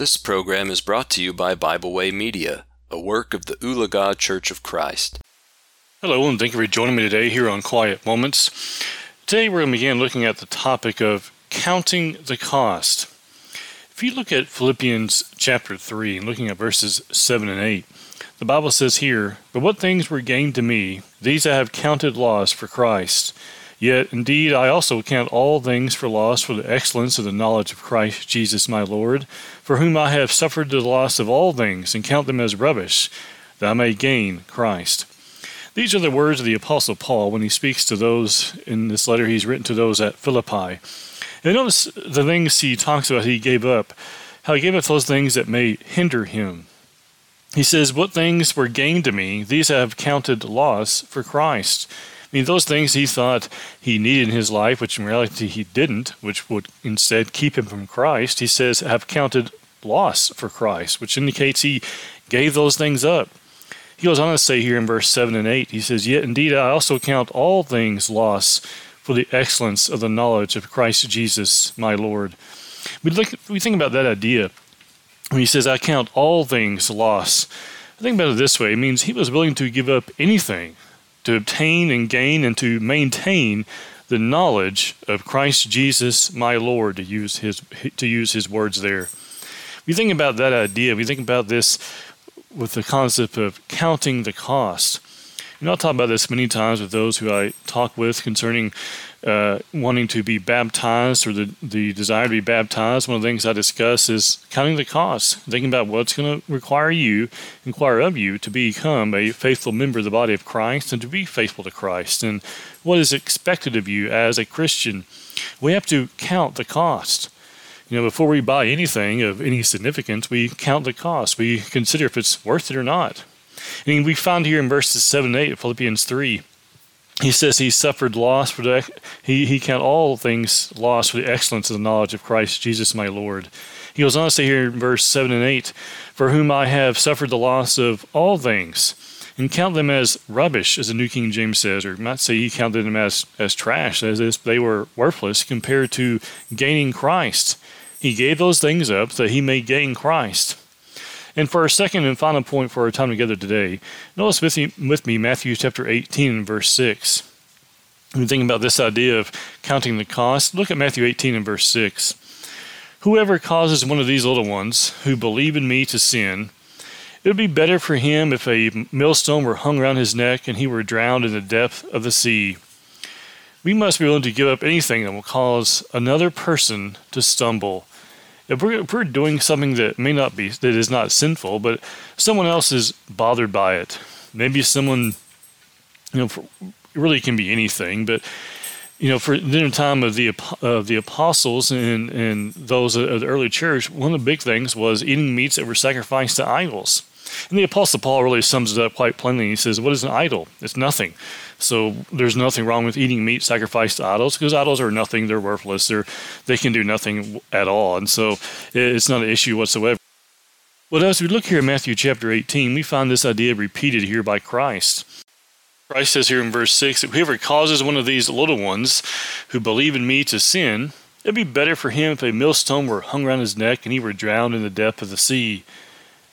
This program is brought to you by Bible Way Media, a work of the Ulaga Church of Christ. Hello, and thank you for joining me today here on Quiet Moments. Today we're going to begin looking at the topic of counting the cost. If you look at Philippians chapter 3 and looking at verses 7 and 8, the Bible says here, But what things were gained to me, these I have counted loss for Christ. Yet indeed I also count all things for loss for the excellence of the knowledge of Christ Jesus my Lord, for whom I have suffered the loss of all things, and count them as rubbish, that I may gain Christ. These are the words of the Apostle Paul when he speaks to those in this letter he's written to those at Philippi. And notice the things he talks about he gave up, how he gave up those things that may hinder him. He says, What things were gained to me, these I have counted loss for Christ. Mean, those things he thought he needed in his life, which in reality he didn't, which would instead keep him from Christ, he says, have counted loss for Christ, which indicates he gave those things up. He goes on to say here in verse 7 and 8, he says, Yet indeed I also count all things loss for the excellence of the knowledge of Christ Jesus my Lord. We, look, we think about that idea when he says, I count all things loss. I think about it this way it means he was willing to give up anything to obtain and gain and to maintain the knowledge of Christ Jesus my Lord to use his to use his words there. We think about that idea, we think about this with the concept of counting the cost. Know, I'll talk about this many times with those who I talk with concerning uh, wanting to be baptized or the, the desire to be baptized. One of the things I discuss is counting the costs, thinking about what's going to require you, inquire of you to become a faithful member of the body of Christ and to be faithful to Christ, and what is expected of you as a Christian. We have to count the cost. You know, before we buy anything of any significance, we count the cost. We consider if it's worth it or not. And we found here in verses 7 and 8 of Philippians 3, he says he suffered loss for the, he, he count all things lost for the excellence of the knowledge of Christ Jesus my Lord. He goes on to say here in verse 7 and 8, For whom I have suffered the loss of all things, and count them as rubbish, as the New King James says, or might say he counted them as, as trash, as if they were worthless compared to gaining Christ. He gave those things up that he may gain Christ. And for our second and final point for our time together today, notice with me, with me Matthew chapter 18 verse 6. When thinking about this idea of counting the cost, look at Matthew 18 and verse 6. Whoever causes one of these little ones who believe in me to sin, it would be better for him if a millstone were hung around his neck and he were drowned in the depth of the sea. We must be willing to give up anything that will cause another person to stumble if we're, if we're doing something that may not be that is not sinful, but someone else is bothered by it, maybe someone, you know, for, really can be anything, but you know, for the time of the of the apostles and and those of the early church, one of the big things was eating meats that were sacrificed to idols. And the Apostle Paul really sums it up quite plainly. He says, What is an idol? It's nothing. So there's nothing wrong with eating meat sacrificed to idols because idols are nothing. They're worthless. They're, they can do nothing at all. And so it's not an issue whatsoever. But as we look here in Matthew chapter 18, we find this idea repeated here by Christ. Christ says here in verse 6 that whoever causes one of these little ones who believe in me to sin, it'd be better for him if a millstone were hung around his neck and he were drowned in the depth of the sea.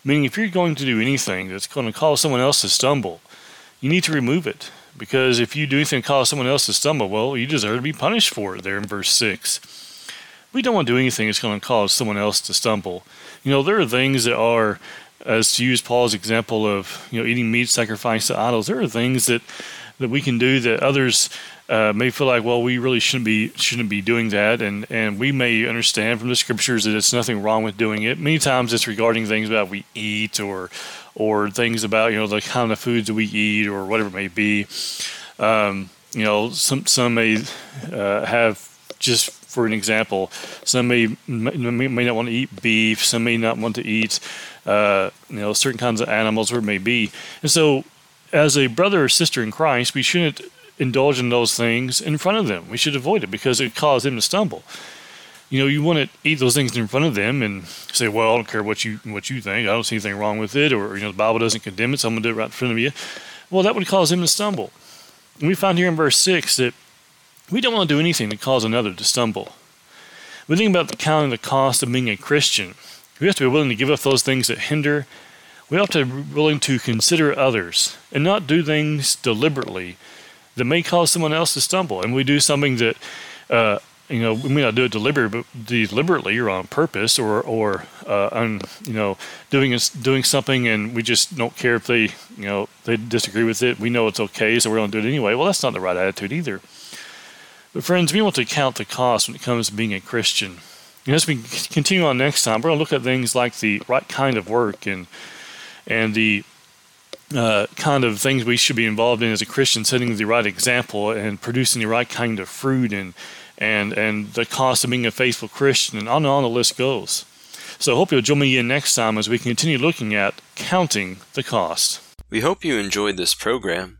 Meaning, if you're going to do anything that's going to cause someone else to stumble, you need to remove it. Because if you do anything to cause someone else to stumble, well, you deserve to be punished for it there in verse 6. We don't want to do anything that's going to cause someone else to stumble. You know, there are things that are, as to use Paul's example of, you know, eating meat sacrificed to idols, there are things that, that we can do that others uh, may feel like, well, we really shouldn't be shouldn't be doing that, and and we may understand from the scriptures that it's nothing wrong with doing it. Many times it's regarding things about we eat or or things about you know the kind of foods that we eat or whatever it may be. Um, you know, some some may uh, have just for an example, some may, may, not want to eat beef, some may not want to eat uh, you know certain kinds of animals, or it may be, and so as a brother or sister in Christ, we shouldn't indulge in those things in front of them. We should avoid it because it causes them to stumble. You know, you want to eat those things in front of them and say, "Well, I don't care what you what you think. I don't see anything wrong with it," or you know, the Bible doesn't condemn it. So I'm gonna do it right in front of you. Well, that would cause them to stumble. And we find here in verse six that we don't want to do anything to cause another to stumble. We think about the counting the cost of being a Christian. We have to be willing to give up those things that hinder. We have to be willing to consider others and not do things deliberately that may cause someone else to stumble. And we do something that, uh, you know, we may not do it deliberately, deliberately or on purpose, or or uh, on, you know, doing doing something and we just don't care if they, you know, they disagree with it. We know it's okay, so we're going to do it anyway. Well, that's not the right attitude either. But friends, we want to count the cost when it comes to being a Christian. And as we continue on next time, we're going to look at things like the right kind of work and and the uh, kind of things we should be involved in as a Christian, setting the right example and producing the right kind of fruit and and and the cost of being a faithful Christian, and on and on the list goes. So I hope you'll join me again next time as we continue looking at counting the cost. We hope you enjoyed this program.